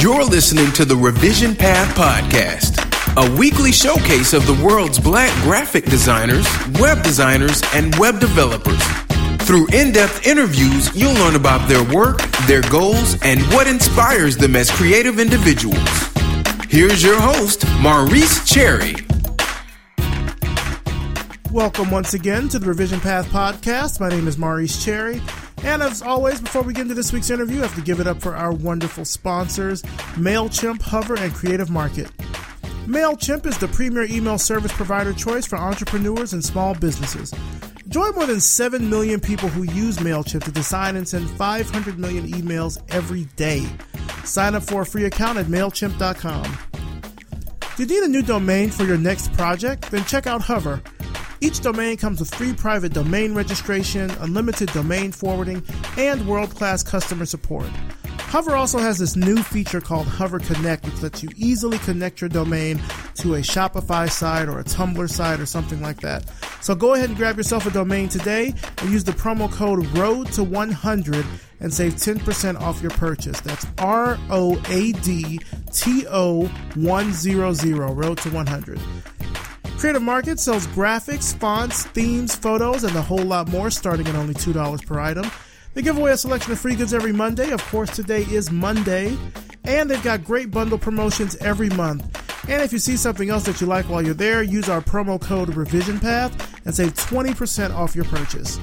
You're listening to the Revision Path Podcast, a weekly showcase of the world's black graphic designers, web designers, and web developers. Through in depth interviews, you'll learn about their work, their goals, and what inspires them as creative individuals. Here's your host, Maurice Cherry. Welcome once again to the Revision Path Podcast. My name is Maurice Cherry. And as always, before we get into this week's interview, I have to give it up for our wonderful sponsors MailChimp, Hover, and Creative Market. MailChimp is the premier email service provider choice for entrepreneurs and small businesses. Join more than 7 million people who use MailChimp to design and send 500 million emails every day. Sign up for a free account at MailChimp.com. Do you need a new domain for your next project? Then check out Hover. Each domain comes with free private domain registration, unlimited domain forwarding, and world class customer support. Hover also has this new feature called Hover Connect, which lets you easily connect your domain to a Shopify site or a Tumblr site or something like that. So go ahead and grab yourself a domain today and use the promo code ROAD to 100 and save 10% off your purchase. That's R O A D T O 100, Road to 100. Creative Market sells graphics, fonts, themes, photos, and a whole lot more starting at only $2 per item. They give away a selection of free goods every Monday. Of course, today is Monday. And they've got great bundle promotions every month. And if you see something else that you like while you're there, use our promo code RevisionPath and save 20% off your purchase.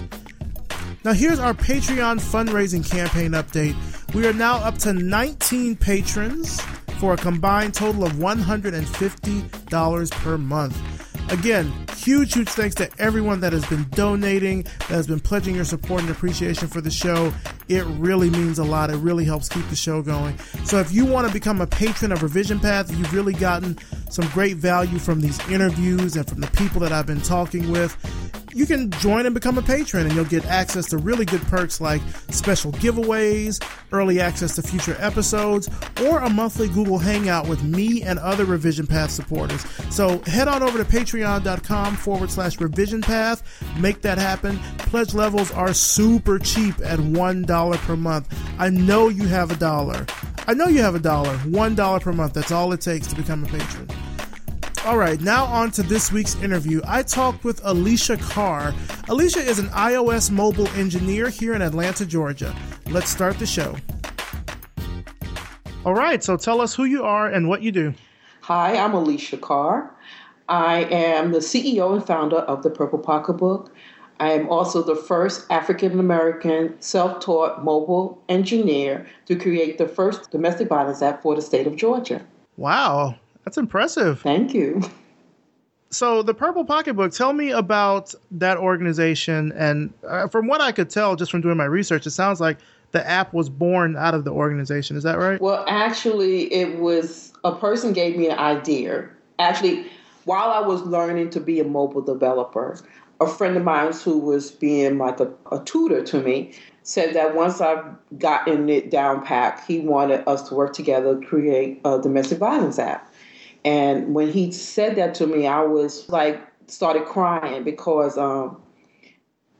Now, here's our Patreon fundraising campaign update. We are now up to 19 patrons for a combined total of $150 per month. Again, huge, huge thanks to everyone that has been donating, that has been pledging your support and appreciation for the show. It really means a lot. It really helps keep the show going. So if you want to become a patron of Revision Path, you've really gotten some great value from these interviews and from the people that I've been talking with you can join and become a patron, and you'll get access to really good perks like special giveaways, early access to future episodes, or a monthly Google Hangout with me and other Revision Path supporters. So head on over to patreon.com forward slash revision path. Make that happen. Pledge levels are super cheap at $1 per month. I know you have a dollar. I know you have a dollar. $1 per month. That's all it takes to become a patron. All right, now on to this week's interview. I talked with Alicia Carr. Alicia is an iOS mobile engineer here in Atlanta, Georgia. Let's start the show. All right, so tell us who you are and what you do. Hi, I'm Alicia Carr. I am the CEO and founder of the Purple Pocketbook. I am also the first African American self taught mobile engineer to create the first domestic violence app for the state of Georgia. Wow, that's impressive. Thank you. So, the Purple Pocketbook, tell me about that organization. And uh, from what I could tell, just from doing my research, it sounds like the app was born out of the organization. Is that right? Well, actually, it was a person gave me an idea. Actually, while I was learning to be a mobile developer, a friend of mine who was being like a, a tutor to me said that once I've gotten it down pat, he wanted us to work together to create a domestic violence app. And when he said that to me, I was like, started crying because um,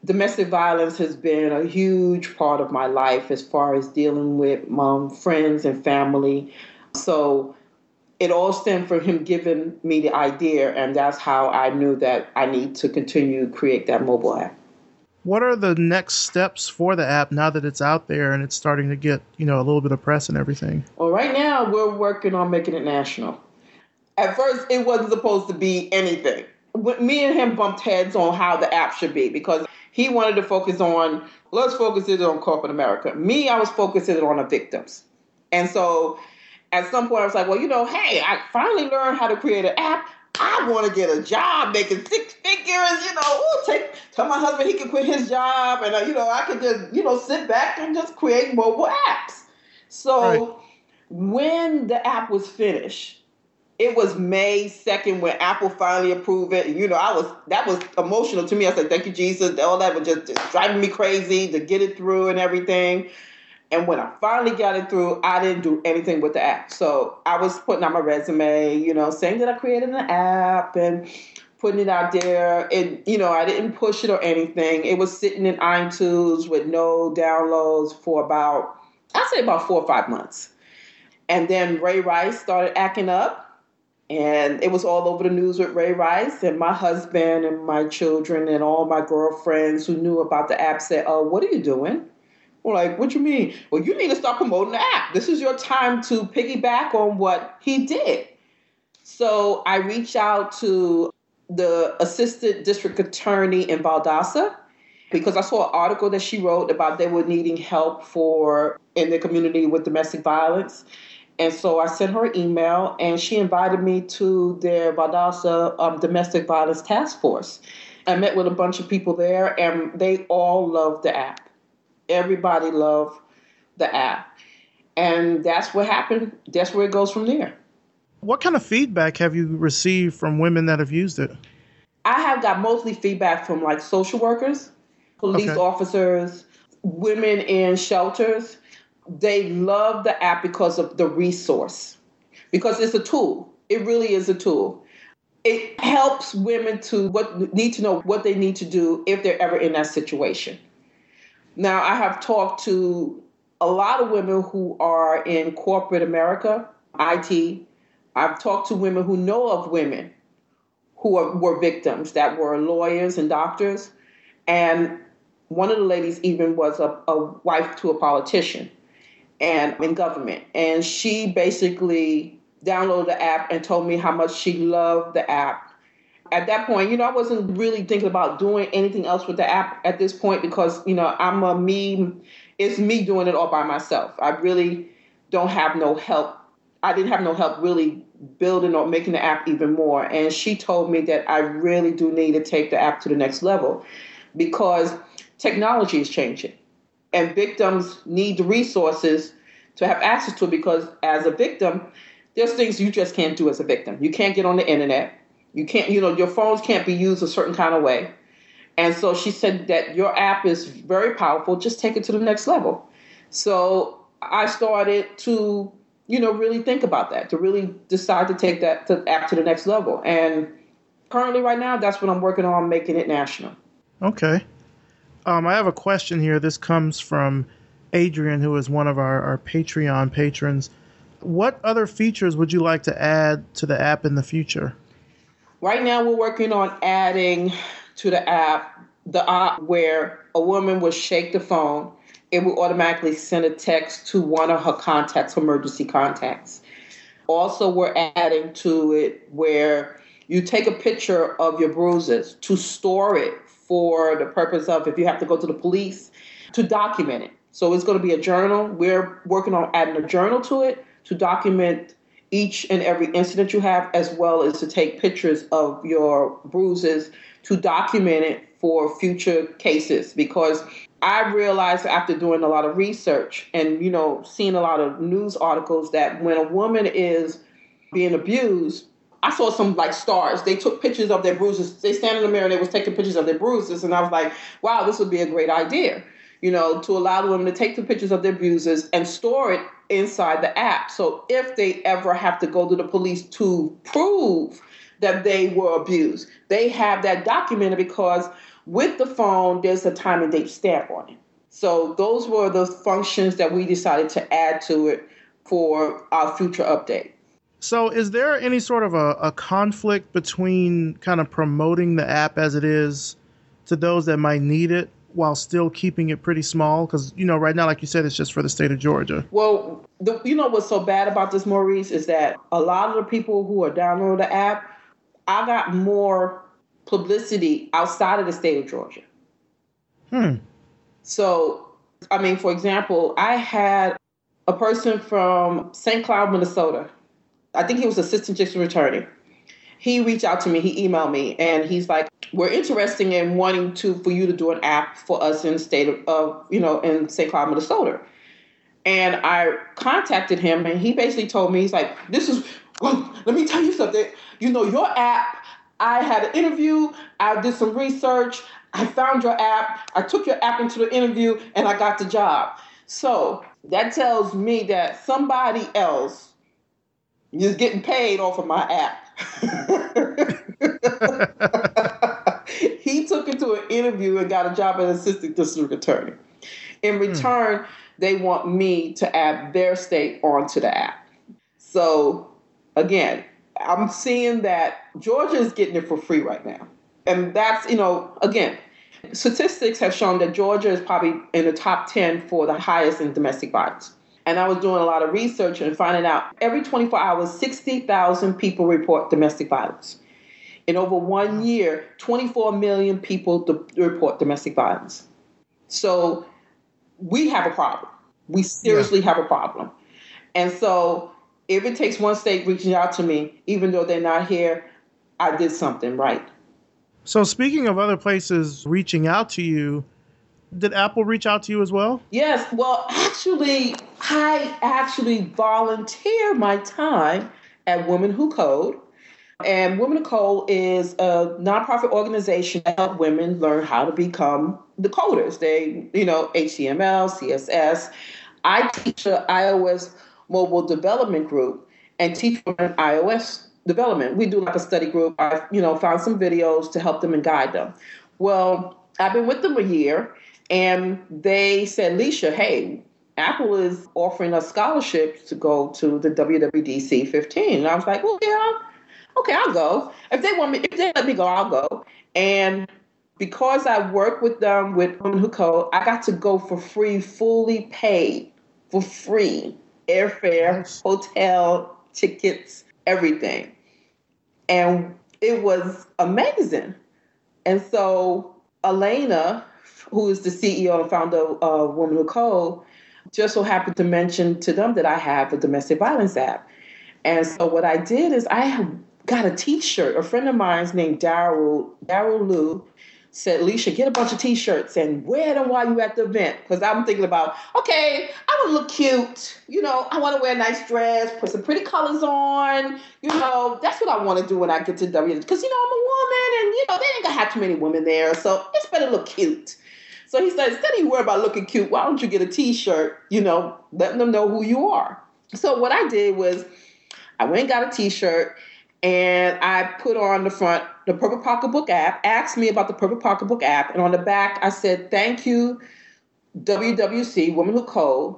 domestic violence has been a huge part of my life as far as dealing with my friends and family. So it all stemmed from him giving me the idea, and that's how I knew that I need to continue to create that mobile app. What are the next steps for the app now that it's out there and it's starting to get, you know, a little bit of press and everything? Well, right now we're working on making it national. At first, it wasn't supposed to be anything. Me and him bumped heads on how the app should be because he wanted to focus on, let's focus it on corporate America. Me, I was focusing on the victims. And so at some point, I was like, well, you know, hey, I finally learned how to create an app. I want to get a job making six figures, you know, ooh, take, tell my husband he can quit his job and, uh, you know, I could just, you know, sit back and just create mobile apps. So right. when the app was finished, it was May 2nd when Apple finally approved it. You know, I was that was emotional to me. I said, Thank you, Jesus. All that was just, just driving me crazy to get it through and everything. And when I finally got it through, I didn't do anything with the app. So I was putting out my resume, you know, saying that I created an app and putting it out there. And, you know, I didn't push it or anything. It was sitting in iTunes with no downloads for about, I'd say about four or five months. And then Ray Rice started acting up. And it was all over the news with Ray Rice. And my husband and my children and all my girlfriends who knew about the app said, Oh, what are you doing? We're like, What you mean? Well, you need to start promoting the app. This is your time to piggyback on what he did. So I reached out to the assistant district attorney in Valdosta because I saw an article that she wrote about they were needing help for in the community with domestic violence. And so I sent her an email, and she invited me to their Valdosta um, Domestic Violence Task Force. I met with a bunch of people there, and they all loved the app. Everybody loved the app. And that's what happened. That's where it goes from there. What kind of feedback have you received from women that have used it? I have got mostly feedback from like social workers, police okay. officers, women in shelters they love the app because of the resource, because it's a tool. It really is a tool. It helps women to what need to know what they need to do if they're ever in that situation. Now, I have talked to a lot of women who are in corporate America, IT. I've talked to women who know of women who are, were victims that were lawyers and doctors. And one of the ladies even was a, a wife to a politician and in government. And she basically downloaded the app and told me how much she loved the app. At that point, you know, I wasn't really thinking about doing anything else with the app at this point because, you know, I'm a me, it's me doing it all by myself. I really don't have no help. I didn't have no help really building or making the app even more. And she told me that I really do need to take the app to the next level because technology is changing and victims need resources to have access to it because as a victim, there's things you just can't do as a victim. You can't get on the internet. You can't, you know, your phones can't be used a certain kind of way. And so she said that your app is very powerful. Just take it to the next level. So I started to, you know, really think about that, to really decide to take that to, app to the next level. And currently, right now, that's what I'm working on, making it national. Okay. Um, I have a question here. This comes from Adrian, who is one of our, our Patreon patrons. What other features would you like to add to the app in the future? Right now, we're working on adding to the app the app where a woman will shake the phone, it will automatically send a text to one of her contacts, emergency contacts. Also, we're adding to it where you take a picture of your bruises to store it for the purpose of if you have to go to the police to document it. So it's going to be a journal. We're working on adding a journal to it to document each and every incident you have, as well as to take pictures of your bruises to document it for future cases. Because I realized after doing a lot of research and you know seeing a lot of news articles that when a woman is being abused, I saw some like stars. They took pictures of their bruises. They stand in the mirror and they was taking pictures of their bruises. And I was like, wow, this would be a great idea, you know, to allow the women to take the pictures of their bruises and store it inside the app. So if they ever have to go to the police to prove that they were abused, they have that documented because with the phone, there's a time and date stamp on it. So those were the functions that we decided to add to it for our future update. So, is there any sort of a, a, conflict between kind of promoting the app as it is to those that might need it while still keeping it pretty small? Because, you know, right now, like you said, it's just for the state of Georgia. Well, the, you know what's so bad about this, Maurice, is that a lot of the people who are downloading the app, I got more publicity outside of the state of Georgia. Hmm. So, I mean, for example, I had a person from St. Cloud, Minnesota I think he was assistant district attorney. He reached out to me, he emailed me, and he's like, "We're interested in wanting to for you to do an app for us in the state of, of you know in St. Cloud, Minnesota." And I contacted him, and he basically told me, he's like, "This is well, let me tell you something. You know, your app. I had an interview. I did some research. I found your app. I took your app into the interview, and I got the job." So that tells me that somebody else you're getting paid off of my app. he took it to an interview and got a job as an assistant district attorney. In hmm. return, they want me to add their state onto the app. So again, I'm seeing that Georgia is getting it for free right now. And that's, you know, again, statistics have shown that Georgia is probably in the top 10 for the highest in domestic violence. And I was doing a lot of research and finding out every 24 hours, 60,000 people report domestic violence. In over one year, 24 million people report domestic violence. So we have a problem. We seriously yeah. have a problem. And so if it takes one state reaching out to me, even though they're not here, I did something right. So, speaking of other places reaching out to you, did Apple reach out to you as well? Yes. Well, actually, I actually volunteer my time at Women Who Code. And Women Who Code is a nonprofit organization that help women learn how to become the coders. They, you know, HTML, CSS. I teach an iOS mobile development group and teach women iOS development. We do like a study group. I, you know, found some videos to help them and guide them. Well, I've been with them a year, and they said, Leisha, hey, Apple is offering us scholarships to go to the WWDC 15. And I was like, well, yeah, okay, I'll go. If they want me, if they let me go, I'll go. And because I work with them with Women Who Code, I got to go for free, fully paid for free airfare, hotel, tickets, everything. And it was amazing. And so Elena, who is the CEO and founder of Women Who Code, just so happened to mention to them that I have a domestic violence app. And so what I did is I got a T-shirt. A friend of mine's named Daryl Daryl Liu said, Leisha, get a bunch of t-shirts and wear them while you're at the event. Because I'm thinking about, okay, I want to look cute. You know, I want to wear a nice dress, put some pretty colors on. You know, that's what I want to do when I get to W. Because, you know, I'm a woman and, you know, they ain't going to have too many women there. So it's better look cute. So he said, instead of you worry about looking cute, why don't you get a t-shirt, you know, letting them know who you are. So what I did was I went and got a t-shirt and I put on the front the Purple Pocketbook app, asked me about the Purple Pocketbook app, and on the back I said, Thank you, WWC, Women Who Code,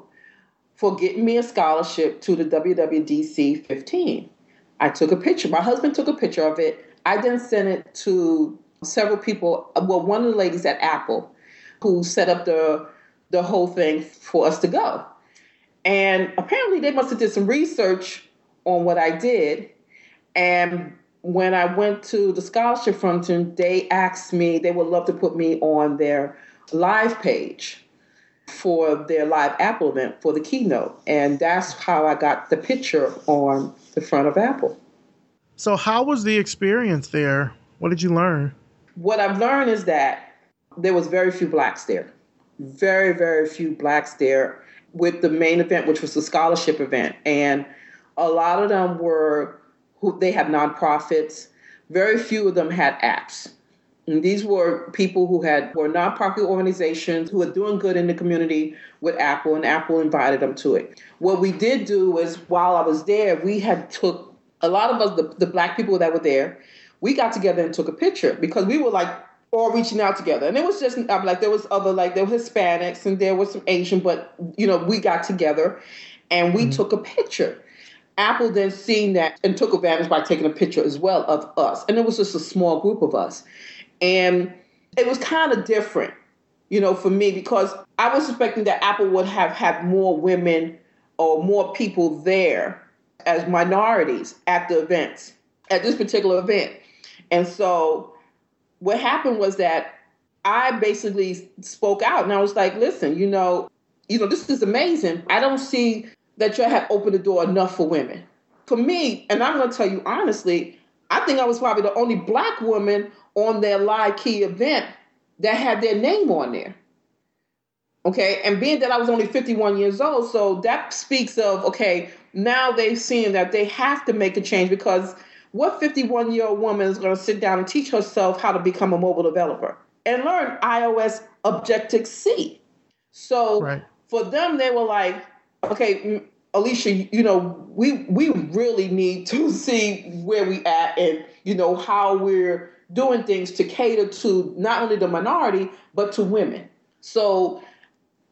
for getting me a scholarship to the WWDC 15. I took a picture. My husband took a picture of it. I then sent it to several people. Well, one of the ladies at Apple who set up the the whole thing for us to go. And apparently they must have did some research on what I did and when I went to the scholarship function, they asked me, they would love to put me on their live page for their live Apple event for the keynote. And that's how I got the picture on the front of Apple. So, how was the experience there? What did you learn? What I've learned is that there was very few blacks there. Very, very few blacks there with the main event, which was the scholarship event. And a lot of them were who they have nonprofits. Very few of them had apps. And these were people who had were nonprofit organizations who were doing good in the community with Apple, and Apple invited them to it. What we did do was, while I was there, we had took a lot of us, the, the black people that were there, we got together and took a picture because we were like all reaching out together. And it was just I'm like there was other like there were Hispanics and there was some Asian, but you know we got together and we mm-hmm. took a picture. Apple then seen that and took advantage by taking a picture as well of us. And it was just a small group of us. And it was kind of different, you know, for me because I was expecting that Apple would have had more women or more people there as minorities at the events, at this particular event. And so what happened was that I basically spoke out and I was like, listen, you know, you know, this is amazing. I don't see that you have opened the door enough for women. For me, and I'm going to tell you honestly, I think I was probably the only black woman on their live key event that had their name on there. Okay, and being that I was only 51 years old, so that speaks of okay, now they've seen that they have to make a change because what 51 year old woman is going to sit down and teach herself how to become a mobile developer and learn iOS Objective C? So right. for them, they were like, okay, Alicia, you know, we we really need to see where we at and you know how we're doing things to cater to not only the minority but to women. So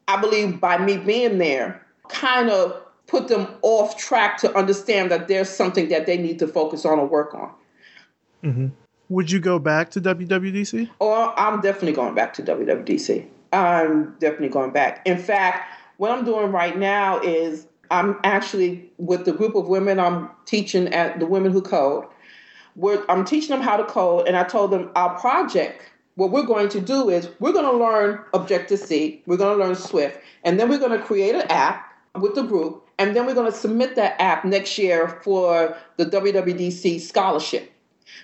I believe by me being there, kind of put them off track to understand that there's something that they need to focus on or work on. Mm-hmm. Would you go back to WWDC? Oh, I'm definitely going back to WWDC. I'm definitely going back. In fact, what I'm doing right now is I'm actually with the group of women I'm teaching at the Women Who Code. We're, I'm teaching them how to code, and I told them our project. What we're going to do is we're going to learn Objective C, we're going to learn Swift, and then we're going to create an app with the group, and then we're going to submit that app next year for the WWDC scholarship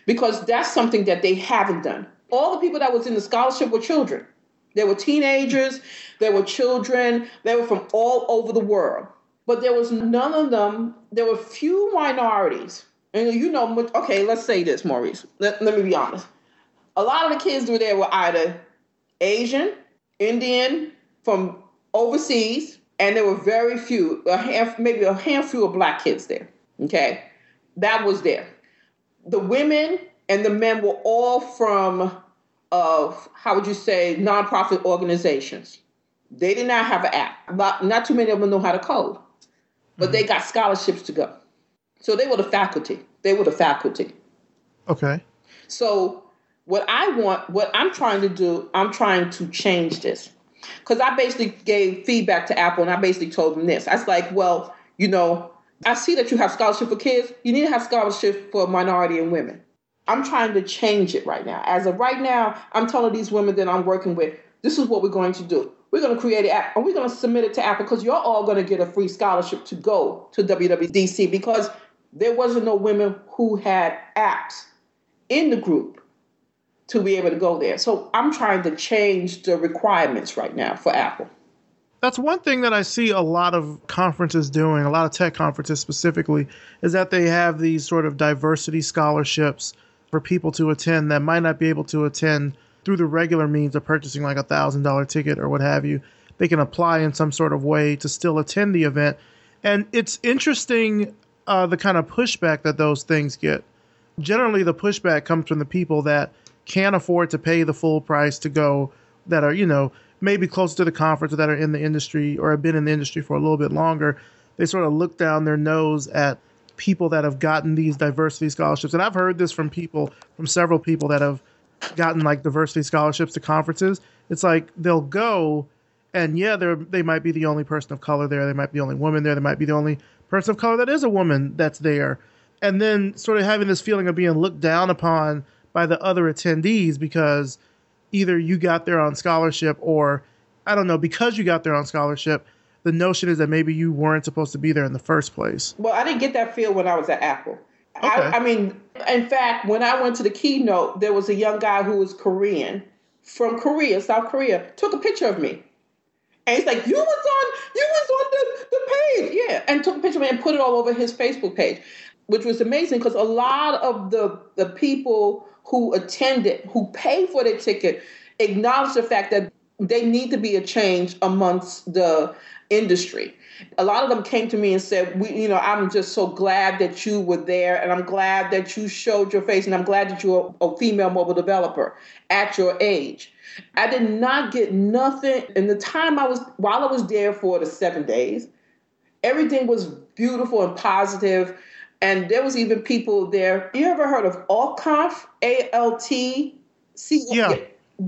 because that's something that they haven't done. All the people that was in the scholarship were children. They were teenagers, there were children, they were from all over the world. But there was none of them, there were few minorities. And you know, okay, let's say this, Maurice. Let, let me be honest. A lot of the kids were there were either Asian, Indian, from overseas, and there were very few, a half, maybe a handful of black kids there. Okay, that was there. The women and the men were all from, of how would you say, nonprofit organizations. They did not have an app. Not, not too many of them know how to code, but mm-hmm. they got scholarships to go. So they were the faculty. They were the faculty. Okay. So what I want, what I'm trying to do, I'm trying to change this. Because I basically gave feedback to Apple and I basically told them this. I was like, well, you know, I see that you have scholarship for kids. You need to have scholarship for minority and women. I'm trying to change it right now. As of right now, I'm telling these women that I'm working with, this is what we're going to do. We're going to create an app and we're going to submit it to Apple because you're all going to get a free scholarship to go to WWDC because there wasn't no women who had apps in the group to be able to go there. So I'm trying to change the requirements right now for Apple. That's one thing that I see a lot of conferences doing, a lot of tech conferences specifically, is that they have these sort of diversity scholarships for people to attend that might not be able to attend through the regular means of purchasing like a thousand dollar ticket or what have you. They can apply in some sort of way to still attend the event. And it's interesting uh, the kind of pushback that those things get. Generally, the pushback comes from the people that can't afford to pay the full price to go that are, you know, maybe close to the conference or that are in the industry or have been in the industry for a little bit longer. They sort of look down their nose at people that have gotten these diversity scholarships. And I've heard this from people, from several people that have gotten like diversity scholarships to conferences. It's like they'll go and yeah, they they might be the only person of color there. They might be the only woman there. They might be the only person of color that is a woman that's there. And then sort of having this feeling of being looked down upon by the other attendees because either you got there on scholarship or I don't know, because you got there on scholarship, the notion is that maybe you weren't supposed to be there in the first place. Well, I didn't get that feel when I was at Apple. Okay. I, I mean, in fact, when I went to the keynote, there was a young guy who was Korean from Korea, South Korea, took a picture of me. And he's like, You was on you was on the, the page. Yeah. And took a picture of me and put it all over his Facebook page, which was amazing because a lot of the the people who attended, who paid for their ticket, acknowledge the fact that they need to be a change amongst the industry. A lot of them came to me and said, "We, you know, I'm just so glad that you were there, and I'm glad that you showed your face, and I'm glad that you're a female mobile developer at your age." I did not get nothing in the time I was while I was there for the seven days. Everything was beautiful and positive and there was even people there. You ever heard of AltConf? A L T C. Yeah.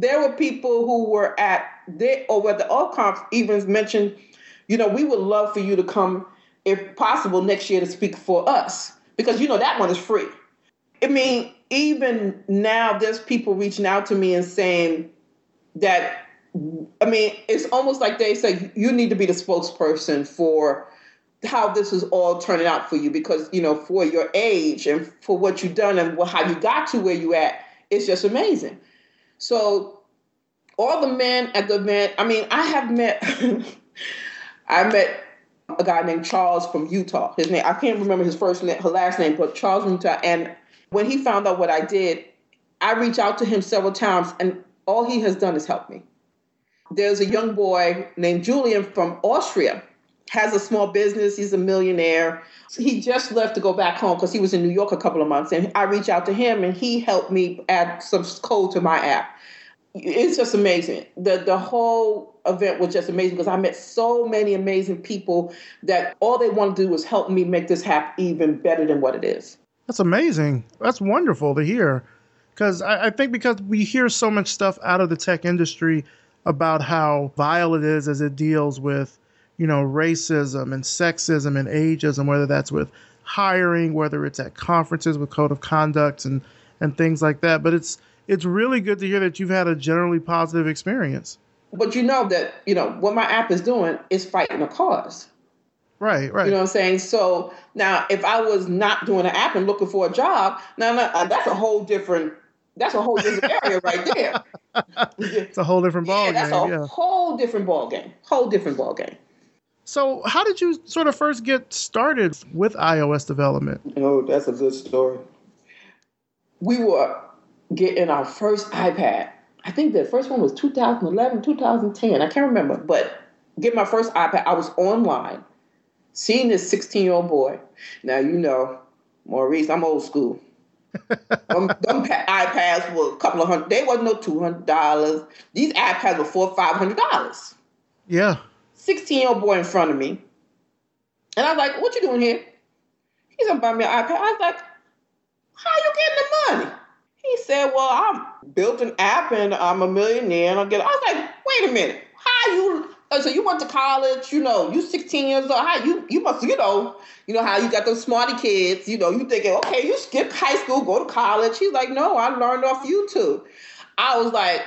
There were people who were at there, or where the AltConf even mentioned, you know, we would love for you to come, if possible, next year to speak for us because you know that one is free. I mean, even now, there's people reaching out to me and saying that. I mean, it's almost like they say you need to be the spokesperson for how this is all turning out for you because you know for your age and for what you've done and how you got to where you at it's just amazing so all the men at the event i mean i have met i met a guy named charles from utah his name i can't remember his first name her last name but charles from utah and when he found out what i did i reached out to him several times and all he has done is help me there's a young boy named julian from austria has a small business. He's a millionaire. He just left to go back home because he was in New York a couple of months. And I reached out to him and he helped me add some code to my app. It's just amazing. The the whole event was just amazing because I met so many amazing people that all they want to do was help me make this happen even better than what it is. That's amazing. That's wonderful to hear. Because I, I think because we hear so much stuff out of the tech industry about how vile it is as it deals with, you know, racism and sexism and ageism, whether that's with hiring, whether it's at conferences with code of conduct and and things like that. But it's it's really good to hear that you've had a generally positive experience. But you know that you know what my app is doing is fighting a cause. Right, right. You know what I'm saying? So now, if I was not doing an app and looking for a job, now, now uh, that's a whole different that's a whole different area right there. It's a whole different ball yeah, game. That's a yeah. whole different ball game. Whole different ball game. So, how did you sort of first get started with iOS development? Oh, that's a good story. We were getting our first iPad. I think the first one was 2011, 2010. I can't remember, but get my first iPad. I was online, seeing this 16 year old boy. Now you know, Maurice, I'm old school. them, them iPads were a couple of hundred. They wasn't no two hundred dollars. These iPads were four, five hundred dollars. Yeah. 16 year old boy in front of me. And I was like, what you doing here? He's gonna buy me an iPad. I was like, how you getting the money? He said, well, I built an app and I'm a millionaire and I get I was like, wait a minute. How you uh, so you went to college, you know, you 16 years old. How you you must, you know, you know how you got those smarty kids, you know, you thinking, okay, you skip high school, go to college. He's like, no, I learned off YouTube. I was like,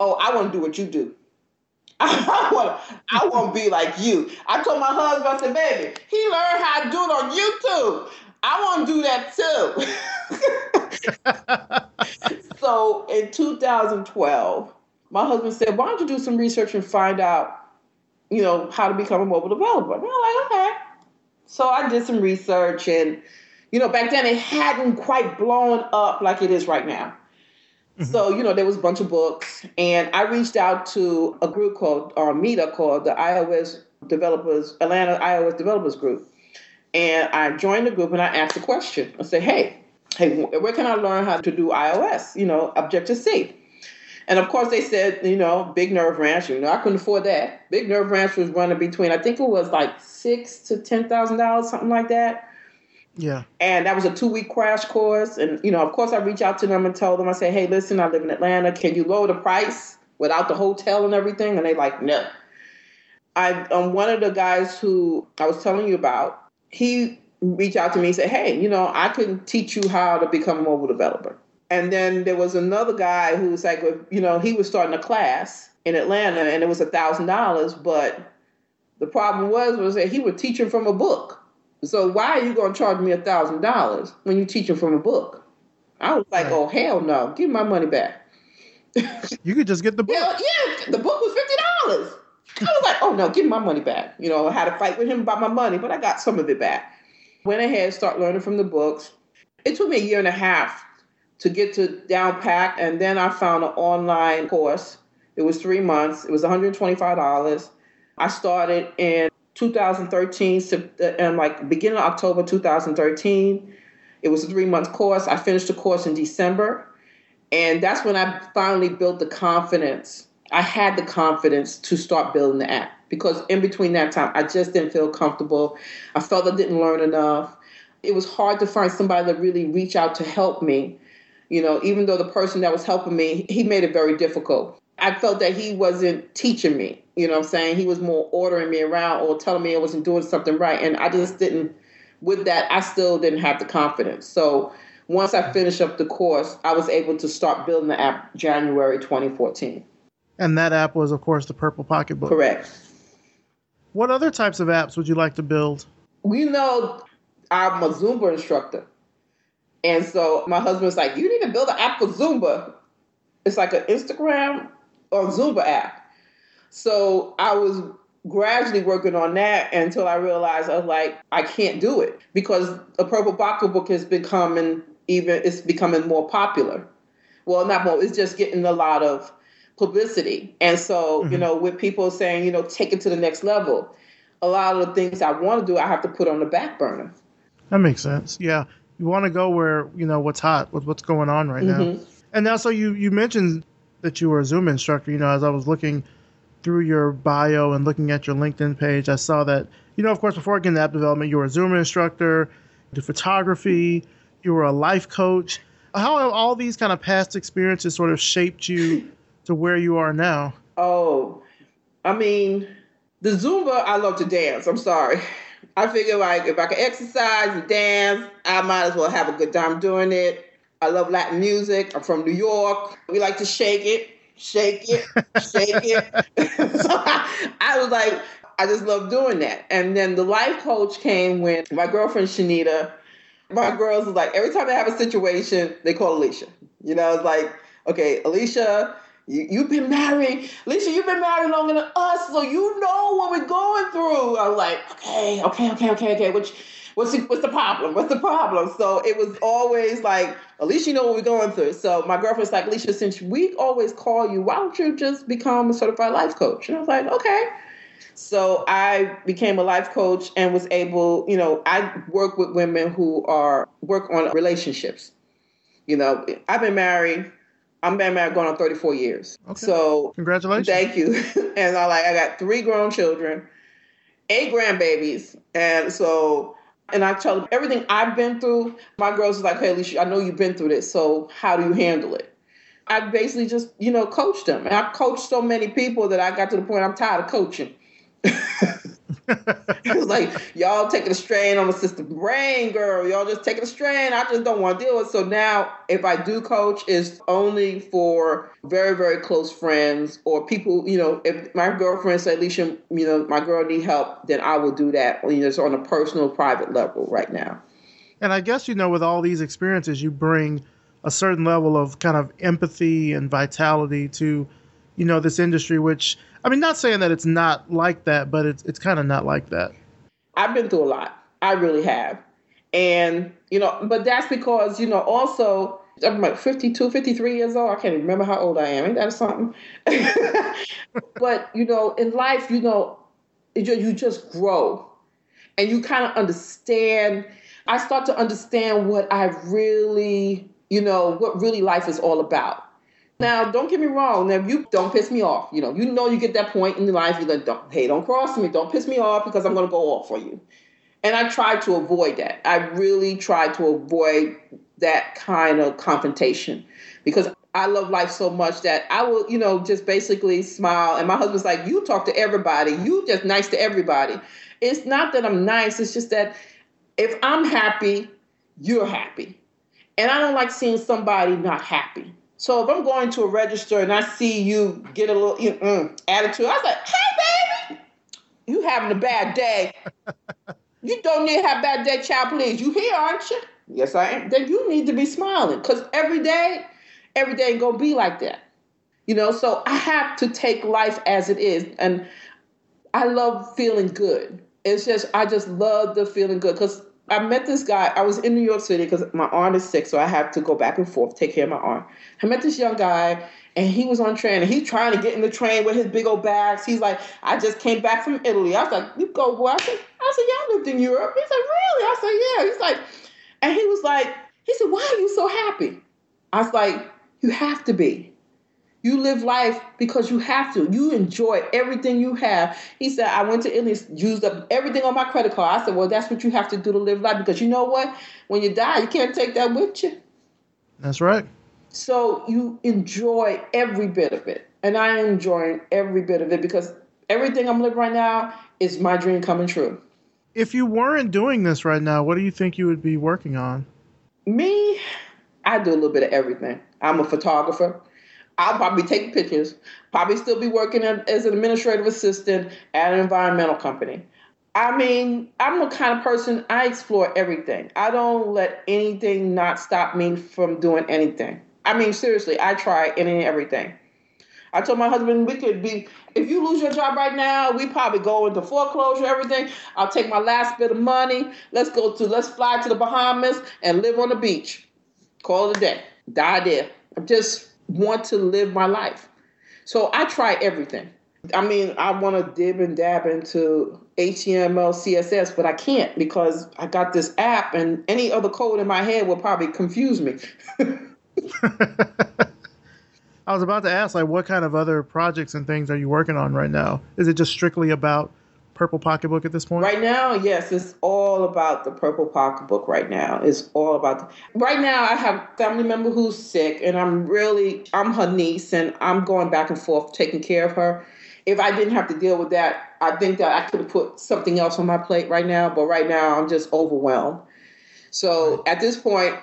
oh, I want to do what you do. I want I want to be like you. I told my husband, I said, baby, he learned how to do it on YouTube. I want to do that too. so in 2012, my husband said, why don't you do some research and find out, you know, how to become a mobile developer? And I'm like, okay. So I did some research and, you know, back then it hadn't quite blown up like it is right now. Mm-hmm. So, you know, there was a bunch of books, and I reached out to a group called, or a Meetup called the iOS Developers, Atlanta iOS Developers Group. And I joined the group and I asked a question. I said, hey, hey, where can I learn how to do iOS, you know, Objective C? And of course, they said, you know, Big Nerd Ranch. You know, I couldn't afford that. Big Nerd Ranch was running between, I think it was like six to ten thousand dollars, something like that. Yeah. And that was a two week crash course. And, you know, of course, I reached out to them and told them, I said, hey, listen, I live in Atlanta. Can you lower the price without the hotel and everything? And they like, no. I, um, one of the guys who I was telling you about, he reached out to me and say, hey, you know, I can teach you how to become a mobile developer. And then there was another guy who was like, you know, he was starting a class in Atlanta and it was a thousand dollars, but the problem was was that he was teaching from a book. So why are you going to charge me a thousand dollars when you're teaching from a book? I was like, right. oh hell no, give my money back. you could just get the book. Yeah, yeah, the book was fifty dollars. I was like, oh no, give my money back. You know, I had to fight with him about my money, but I got some of it back. Went ahead, start learning from the books. It took me a year and a half to get to down pack, and then I found an online course. It was three months. It was one hundred twenty-five dollars. I started in 2013, and uh, like beginning of October 2013. It was a three month course. I finished the course in December. And that's when I finally built the confidence. I had the confidence to start building the app because in between that time, I just didn't feel comfortable. I felt I didn't learn enough. It was hard to find somebody to really reach out to help me. You know, even though the person that was helping me, he made it very difficult. I felt that he wasn't teaching me. You know what I'm saying? He was more ordering me around or telling me I wasn't doing something right. And I just didn't, with that, I still didn't have the confidence. So once I finished up the course, I was able to start building the app January 2014. And that app was, of course, the Purple Pocketbook. Correct. What other types of apps would you like to build? We know I'm a Zumba instructor. And so my husband's like, you need to build an app for Zumba. It's like an Instagram or Zumba app. So I was gradually working on that until I realized I was like, I can't do it because a Purple Pocketbook is becoming even it's becoming more popular. Well, not more, it's just getting a lot of publicity. And so, mm-hmm. you know, with people saying, you know, take it to the next level, a lot of the things I want to do, I have to put on the back burner. That makes sense. Yeah. You want to go where, you know, what's hot, what's going on right mm-hmm. now. And now, so you, you mentioned that you were a Zumba instructor. You know, as I was looking through your bio and looking at your LinkedIn page, I saw that, you know, of course, before getting app development, you were a Zumba instructor, did photography, you were a life coach. How have all these kind of past experiences sort of shaped you to where you are now? Oh, I mean, the Zumba, I love to dance. I'm sorry. I figure like if I can exercise and dance, I might as well have a good time doing it. I love Latin music. I'm from New York. We like to shake it, shake it, shake it. so I, I was like, I just love doing that. And then the life coach came when my girlfriend Shanita, my girls was like, every time they have a situation, they call Alicia. You know, it's like, okay, Alicia, you, you've been married. Alicia, you've been married longer than us, so you know what we're going through. I was like, okay, okay, okay, okay, okay. Which what's the, what's the problem? What's the problem? So it was always like, at least you know what we're going through. So my girlfriend's like, Alicia, since we always call you, why don't you just become a certified life coach? And I was like, okay. So I became a life coach and was able, you know, I work with women who are work on relationships. You know, I've been married. I'm been married going on 34 years. Okay. So Congratulations. Thank you. and I like I got three grown children, eight grandbabies, and so and I tell them everything I've been through. My girls are like, hey, Alicia, I know you've been through this, so how do you handle it? I basically just, you know, coached them. And I've coached so many people that I got to the point I'm tired of coaching. it was like, y'all taking a strain on the system brain, girl. Y'all just taking a strain. I just don't want to deal with it. So now, if I do coach, it's only for very, very close friends or people, you know, if my girlfriend say, Alicia, you know, my girl need help, then I will do that. You know, it's on a personal, private level right now. And I guess, you know, with all these experiences, you bring a certain level of kind of empathy and vitality to, you know, this industry, which, I mean, not saying that it's not like that, but it's, it's kind of not like that. I've been through a lot. I really have. And, you know, but that's because, you know, also, I'm like 52, 53 years old. I can't remember how old I am. Ain't that something? but, you know, in life, you know, you just grow and you kind of understand. I start to understand what I really, you know, what really life is all about. Now, don't get me wrong. Now, you don't piss me off. You know, you know, you get that point in life. You're like, don't, hey, don't cross me. Don't piss me off because I'm going to go off for you. And I try to avoid that. I really try to avoid that kind of confrontation because I love life so much that I will, you know, just basically smile. And my husband's like, you talk to everybody. You just nice to everybody. It's not that I'm nice. It's just that if I'm happy, you're happy. And I don't like seeing somebody not happy. So if I'm going to a register and I see you get a little mm, attitude, I was like, hey, baby, you having a bad day. you don't need to have a bad day, child, please. You here, aren't you? Yes, I am. Then you need to be smiling because every day, every day ain't going to be like that. You know, so I have to take life as it is. And I love feeling good. It's just, I just love the feeling good because I met this guy. I was in New York City because my aunt is sick, so I have to go back and forth, take care of my aunt. I met this young guy, and he was on train, and he's trying to get in the train with his big old bags. He's like, I just came back from Italy. I was like, you go, boy. I said, I said, I lived in Europe. He's like, really? I said, yeah. He's like, and he was like, he said, why are you so happy? I was like, you have to be. You live life because you have to. You enjoy everything you have. He said, I went to Italy, used up everything on my credit card. I said, Well, that's what you have to do to live life because you know what? When you die, you can't take that with you. That's right. So you enjoy every bit of it. And I enjoy every bit of it because everything I'm living right now is my dream coming true. If you weren't doing this right now, what do you think you would be working on? Me, I do a little bit of everything. I'm a photographer. I'll probably take pictures, probably still be working as an administrative assistant at an environmental company. I mean, I'm the kind of person I explore everything. I don't let anything not stop me from doing anything. I mean, seriously, I try any and everything. I told my husband we could be if you lose your job right now, we probably go into foreclosure, everything. I'll take my last bit of money. Let's go to let's fly to the Bahamas and live on the beach. Call it a day. Die there. I'm just want to live my life. So I try everything. I mean, I want to dib and dab into HTML, CSS, but I can't because I got this app and any other code in my head will probably confuse me. I was about to ask, like, what kind of other projects and things are you working on right now? Is it just strictly about Purple Pocketbook at this point? Right now, yes, it's all about the Purple Pocketbook right now. It's all about the, right now I have a family member who's sick and I'm really I'm her niece and I'm going back and forth taking care of her. If I didn't have to deal with that, I think that I could have put something else on my plate right now, but right now I'm just overwhelmed. So at this point,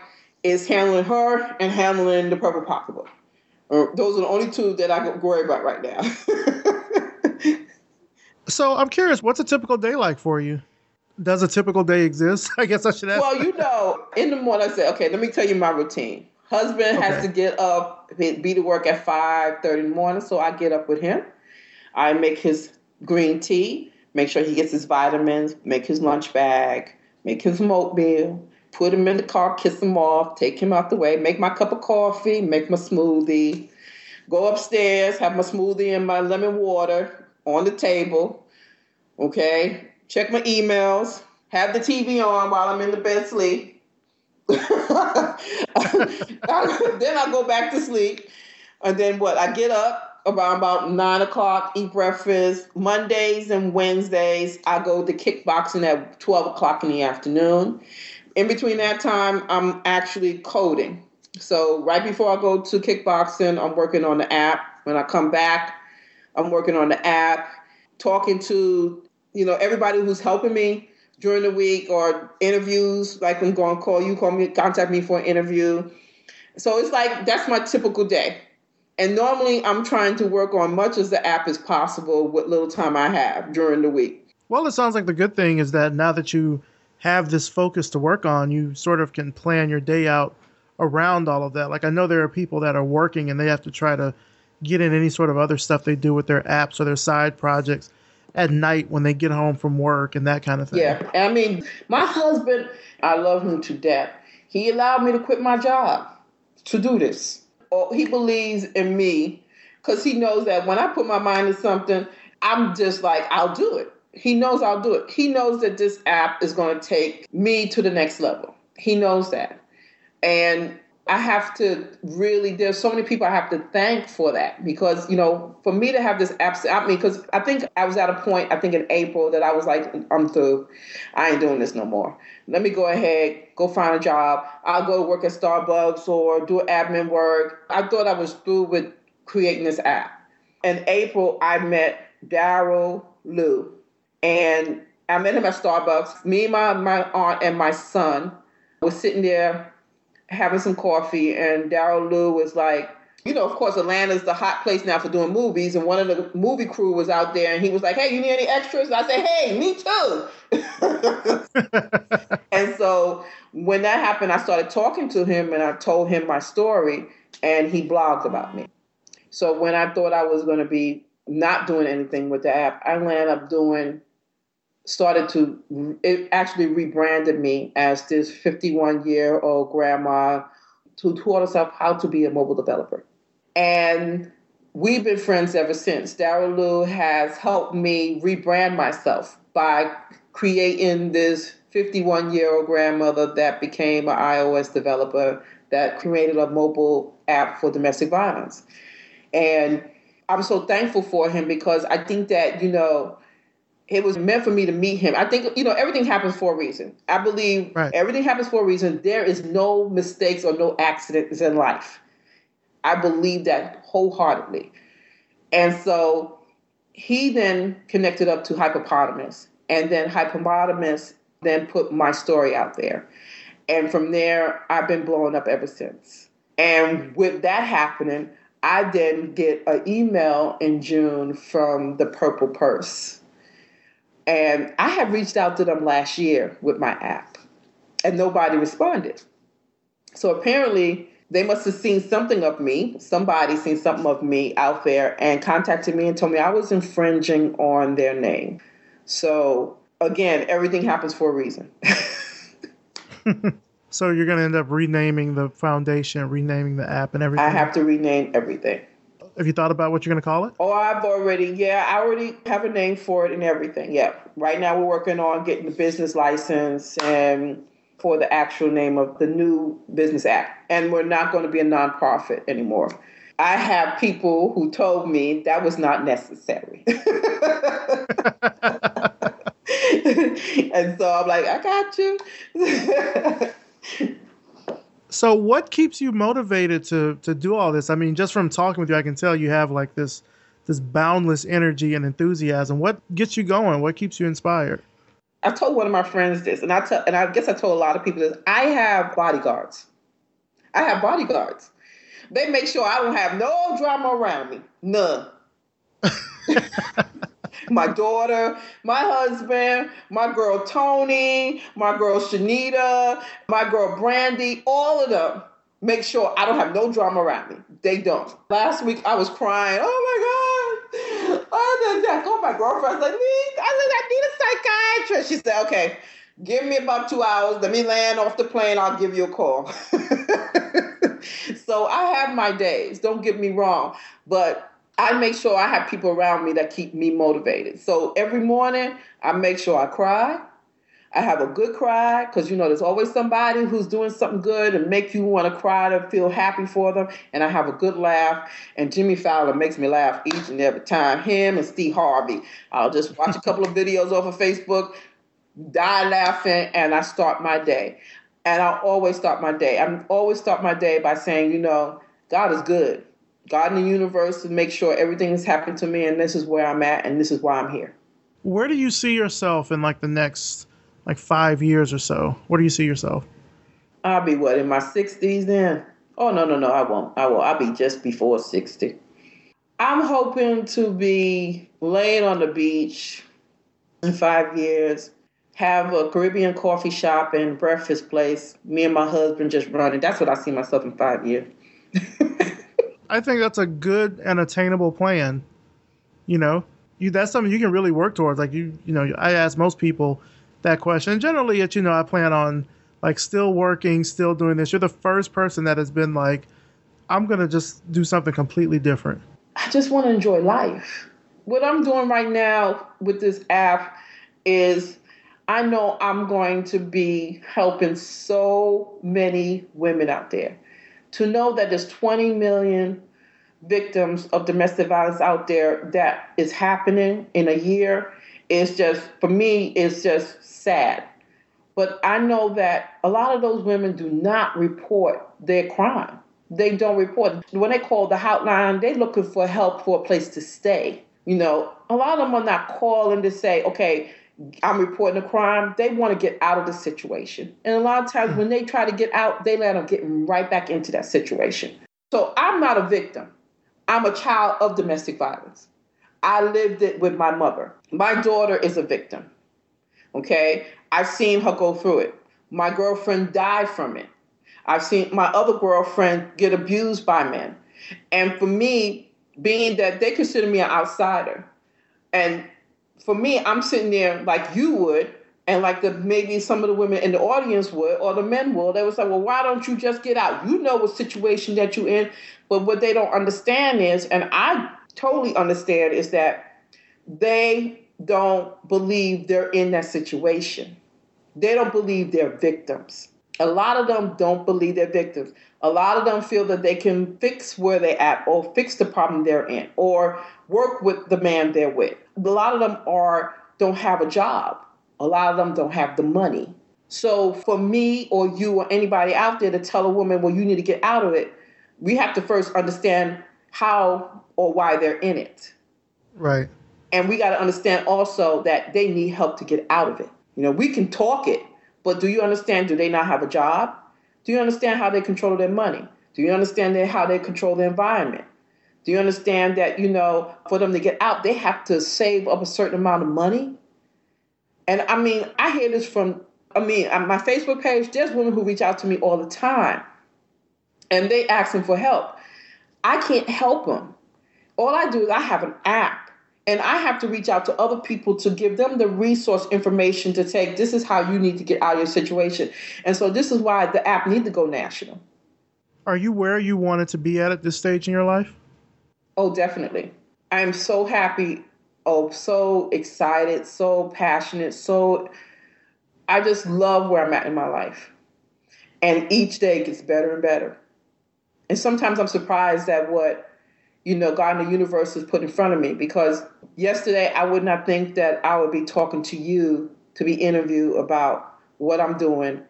it's handling her and handling the Purple Pocketbook. Uh, those are the only two that I worry about right now. so I'm curious, what's a typical day like for you? Does a typical day exist? I guess I should ask. Well, you know, in the morning I say, okay, let me tell you my routine. Husband okay. has to get up, be to work at five thirty in the morning, so I get up with him. I make his green tea, make sure he gets his vitamins, make his lunch bag, make his oatmeal, put him in the car, kiss him off, take him out the way, make my cup of coffee, make my smoothie, go upstairs, have my smoothie and my lemon water on the table. Okay, check my emails, have the TV on while I'm in the bed sleep. then I go back to sleep. And then what? I get up around about nine o'clock, eat breakfast. Mondays and Wednesdays, I go to kickboxing at 12 o'clock in the afternoon in between that time, I'm actually coding. So right before I go to kickboxing, I'm working on the app. When I come back, I'm working on the app, talking to you know everybody who's helping me during the week or interviews. Like I'm going call you, call me, contact me for an interview. So it's like that's my typical day. And normally I'm trying to work on much as the app is possible with little time I have during the week. Well, it sounds like the good thing is that now that you have this focus to work on, you sort of can plan your day out around all of that. Like I know there are people that are working and they have to try to get in any sort of other stuff they do with their apps or their side projects at night when they get home from work and that kind of thing. Yeah. I mean, my husband, I love him to death. He allowed me to quit my job to do this. Oh, he believes in me because he knows that when I put my mind to something, I'm just like, I'll do it he knows I'll do it. He knows that this app is going to take me to the next level. He knows that. And I have to really, there's so many people I have to thank for that because, you know, for me to have this app, I mean, because I think I was at a point, I think in April, that I was like, I'm through. I ain't doing this no more. Let me go ahead, go find a job. I'll go work at Starbucks or do admin work. I thought I was through with creating this app. In April, I met Daryl Liu, and I met him at Starbucks. Me, my, my aunt, and my son was sitting there having some coffee, and Daryl Liu was like, you know, of course, Atlanta's the hot place now for doing movies, and one of the movie crew was out there, and he was like, "Hey, you need any extras?" And I said, "Hey, me too." and so when that happened, I started talking to him, and I told him my story, and he blogged about me. So when I thought I was going to be not doing anything with the app, I ended up doing started to it actually rebranded me as this 51 year old grandma who taught herself how to be a mobile developer. And we've been friends ever since. Daryl Liu has helped me rebrand myself by creating this 51 year old grandmother that became an iOS developer that created a mobile app for domestic violence. And I'm so thankful for him because I think that, you know, it was meant for me to meet him. I think you know everything happens for a reason. I believe right. everything happens for a reason. There is no mistakes or no accidents in life. I believe that wholeheartedly. And so he then connected up to Hypepotamus, and then Hypepotamus then put my story out there. And from there, I've been blowing up ever since. And with that happening, I then get an email in June from the Purple Purse and I had reached out to them last year with my app, and nobody responded. So apparently, they must have seen something of me. Somebody seen something of me out there and contacted me and told me I was infringing on their name. So again, everything happens for a reason. so you're going to end up renaming the foundation, renaming the app, and everything. I have to rename everything. Have you thought about what you're going to call it? Oh, I've already, yeah, I already have a name for it and everything. Yeah. Right now, we're working on getting the business license and for the actual name of the new business app. And we're not going to be a nonprofit anymore. I have people who told me that was not necessary. and so I'm like, I got you. so what keeps you motivated to to do all this? I mean, just from talking with you, I can tell you have like this this boundless energy and enthusiasm. What gets you going? What keeps you inspired? I told one of my friends this, and I tell, and I guess I told a lot of people this. I have bodyguards. I have bodyguards. They make sure I don't have no drama around me. None. my daughter, my husband, my girl Tony, my girl Shanita, my girl Brandy, all of them make sure I don't have no drama around me. They don't. Last week I was crying. Oh my God. Oh, then oh, I called my girlfriend. I was like, I need a psychiatrist. She said, okay, give me about two hours. Let me land off the plane. I'll give you a call. so I have my days. Don't get me wrong. But I make sure I have people around me that keep me motivated. So every morning I make sure I cry. I have a good cry because you know there's always somebody who's doing something good and make you want to cry to feel happy for them. And I have a good laugh. And Jimmy Fallon makes me laugh each and every time. Him and Steve Harvey. I'll just watch a couple of videos off of Facebook, die laughing, and I start my day. And I always start my day. I always start my day by saying, you know, God is good. God in the universe to make sure everything has happened to me, and this is where I'm at, and this is why I'm here. Where do you see yourself in like the next like five years or so? Where do you see yourself? I'll be what in my sixties then? Oh no no no I won't. I will. I'll be just before sixty. I'm hoping to be laying on the beach in five years, have a Caribbean coffee shop and breakfast place. Me and my husband just running. That's what I see myself in five years. I think that's a good and attainable plan. You know, you that's something you can really work towards. Like you, you know, I ask most people that question. generally, it's you know I plan on like still working, still doing this. You're the first person that has been like, I'm gonna just do something completely different. I just want to enjoy life. What I'm doing right now with this app is I know I'm going to be helping so many women out there. To know that there's 20 million victims of domestic violence out there that is happening in a year is just, for me, it's just sad. But I know that a lot of those women do not report their crime. They don't report. When they call the hotline, they're looking for help for a place to stay. You know, a lot of them are not calling to say, okay, I'm reporting a crime. They want to get out of the situation. And a lot of times when they try to get out, they land up getting right back into that situation. So I'm not a victim. I'm a child of domestic violence. I lived it with my mother. My daughter is a victim. Okay? I've seen her go through it. My girlfriend died from it. I've seen my other girlfriend get abused by men. And for me, being that they consider me an outsider, and for me, I'm sitting there like you would, and like the maybe some of the women in the audience would, or the men will. They would say, "Well, why don't you just get out? You know what situation that you're in." But what they don't understand is, and I totally understand, is that they don't believe they're in that situation. They don't believe they're victims. A lot of them don't believe they're victims. A lot of them feel that they can fix where they're at or fix the problem they're in or work with the man they're with. A lot of them are don't have a job. A lot of them don't have the money. So for me or you or anybody out there to tell a woman, well, you need to get out of it, we have to first understand how or why they're in it. Right. And we got to understand also that they need help to get out of it. You know, we can talk it, but do you understand? Do they not have a job? Do you understand how they control their money? Do you understand how they control the environment? Do you understand that, you know, for them to get out, they have to save up a certain amount of money? And I mean, I hear this from, I mean, on my Facebook page, there's women who reach out to me all the time and they asking for help. I can't help them. All I do is I have an app and I have to reach out to other people to give them the resource information to take. This is how you need to get out of your situation. And so this is why the app needs to go national. Are you where you wanted to be at at this stage in your life? Oh, definitely. I'm so happy. Oh, so excited, so passionate, so I just love where I'm at in my life. And each day gets better and better. And sometimes I'm surprised at what, you know, God in the universe has put in front of me because yesterday I would not think that I would be talking to you to be interviewed about what I'm doing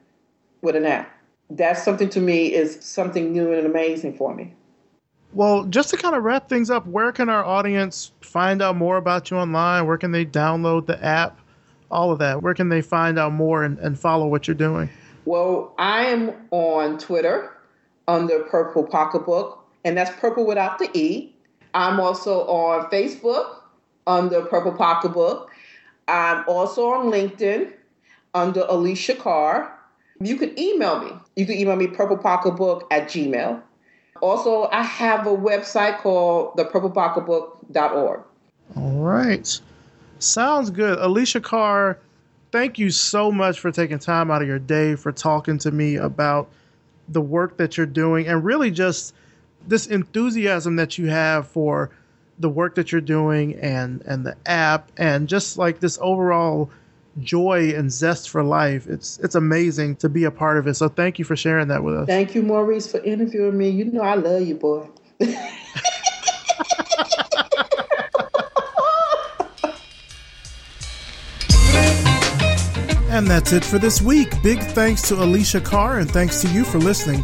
with an app. That's something to me is something new and amazing for me. Well, just to kind of wrap things up, where can our audience find out more about you online? Where can they download the app? All of that. Where can they find out more and, and follow what you're doing? Well, I am on Twitter under Purple Pocketbook, and that's purple without the E. I'm also on Facebook under Purple Pocketbook. I'm also on LinkedIn under Alicia Carr. You can email me. You can email me purplepocketbook at gmail. Also, I have a website called thepurplepocketbook.org. All right. Sounds good. Alicia Carr, thank you so much for taking time out of your day for talking to me about the work that you're doing and really just this enthusiasm that you have for the work that you're doing and and the app and just like this overall joy and zest for life. It's it's amazing to be a part of it. So thank you for sharing that with us. Thank you, Maurice, for interviewing me. You know I love you, boy. And that's it for this week. Big thanks to Alicia Carr and thanks to you for listening.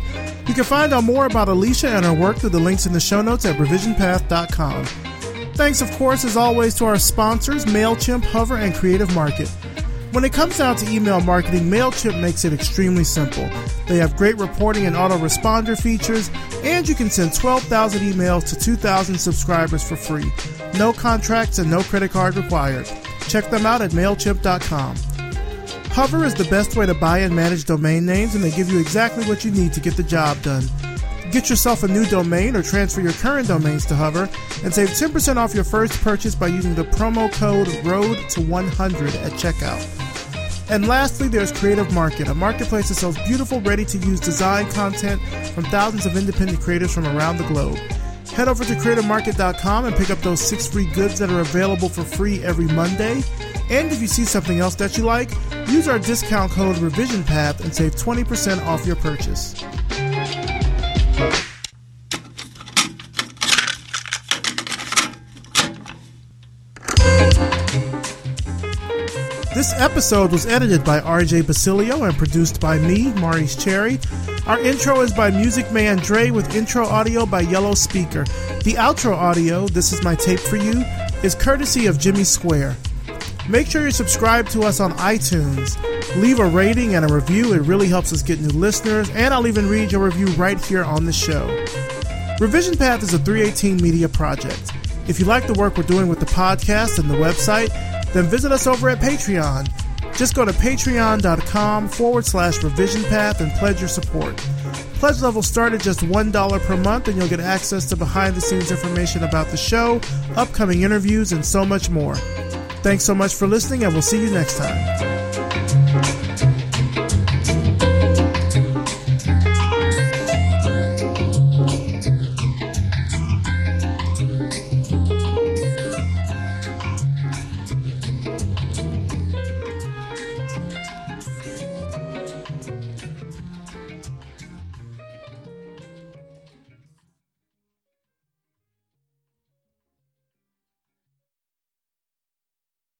You can find out more about Alicia and her work through the links in the show notes at revisionpath.com. Thanks, of course, as always, to our sponsors, MailChimp, Hover, and Creative Market. When it comes down to email marketing, MailChimp makes it extremely simple. They have great reporting and autoresponder features, and you can send 12,000 emails to 2,000 subscribers for free. No contracts and no credit card required. Check them out at MailChimp.com. Hover is the best way to buy and manage domain names, and they give you exactly what you need to get the job done. Get yourself a new domain or transfer your current domains to Hover and save 10% off your first purchase by using the promo code ROAD to 100 at checkout. And lastly, there's Creative Market, a marketplace that sells beautiful, ready to use design content from thousands of independent creators from around the globe. Head over to creativemarket.com and pick up those six free goods that are available for free every Monday. And if you see something else that you like, use our discount code RevisionPath and save 20% off your purchase. This episode was edited by RJ Basilio and produced by me, Maurice Cherry. Our intro is by Music Man Dre with intro audio by Yellow Speaker. The outro audio, This Is My Tape for You, is courtesy of Jimmy Square. Make sure you subscribe to us on iTunes. Leave a rating and a review, it really helps us get new listeners, and I'll even read your review right here on the show. Revision Path is a 318 media project. If you like the work we're doing with the podcast and the website, then visit us over at Patreon. Just go to patreon.com forward slash revision path and pledge your support. Pledge levels start at just $1 per month, and you'll get access to behind the scenes information about the show, upcoming interviews, and so much more. Thanks so much for listening, and we'll see you next time.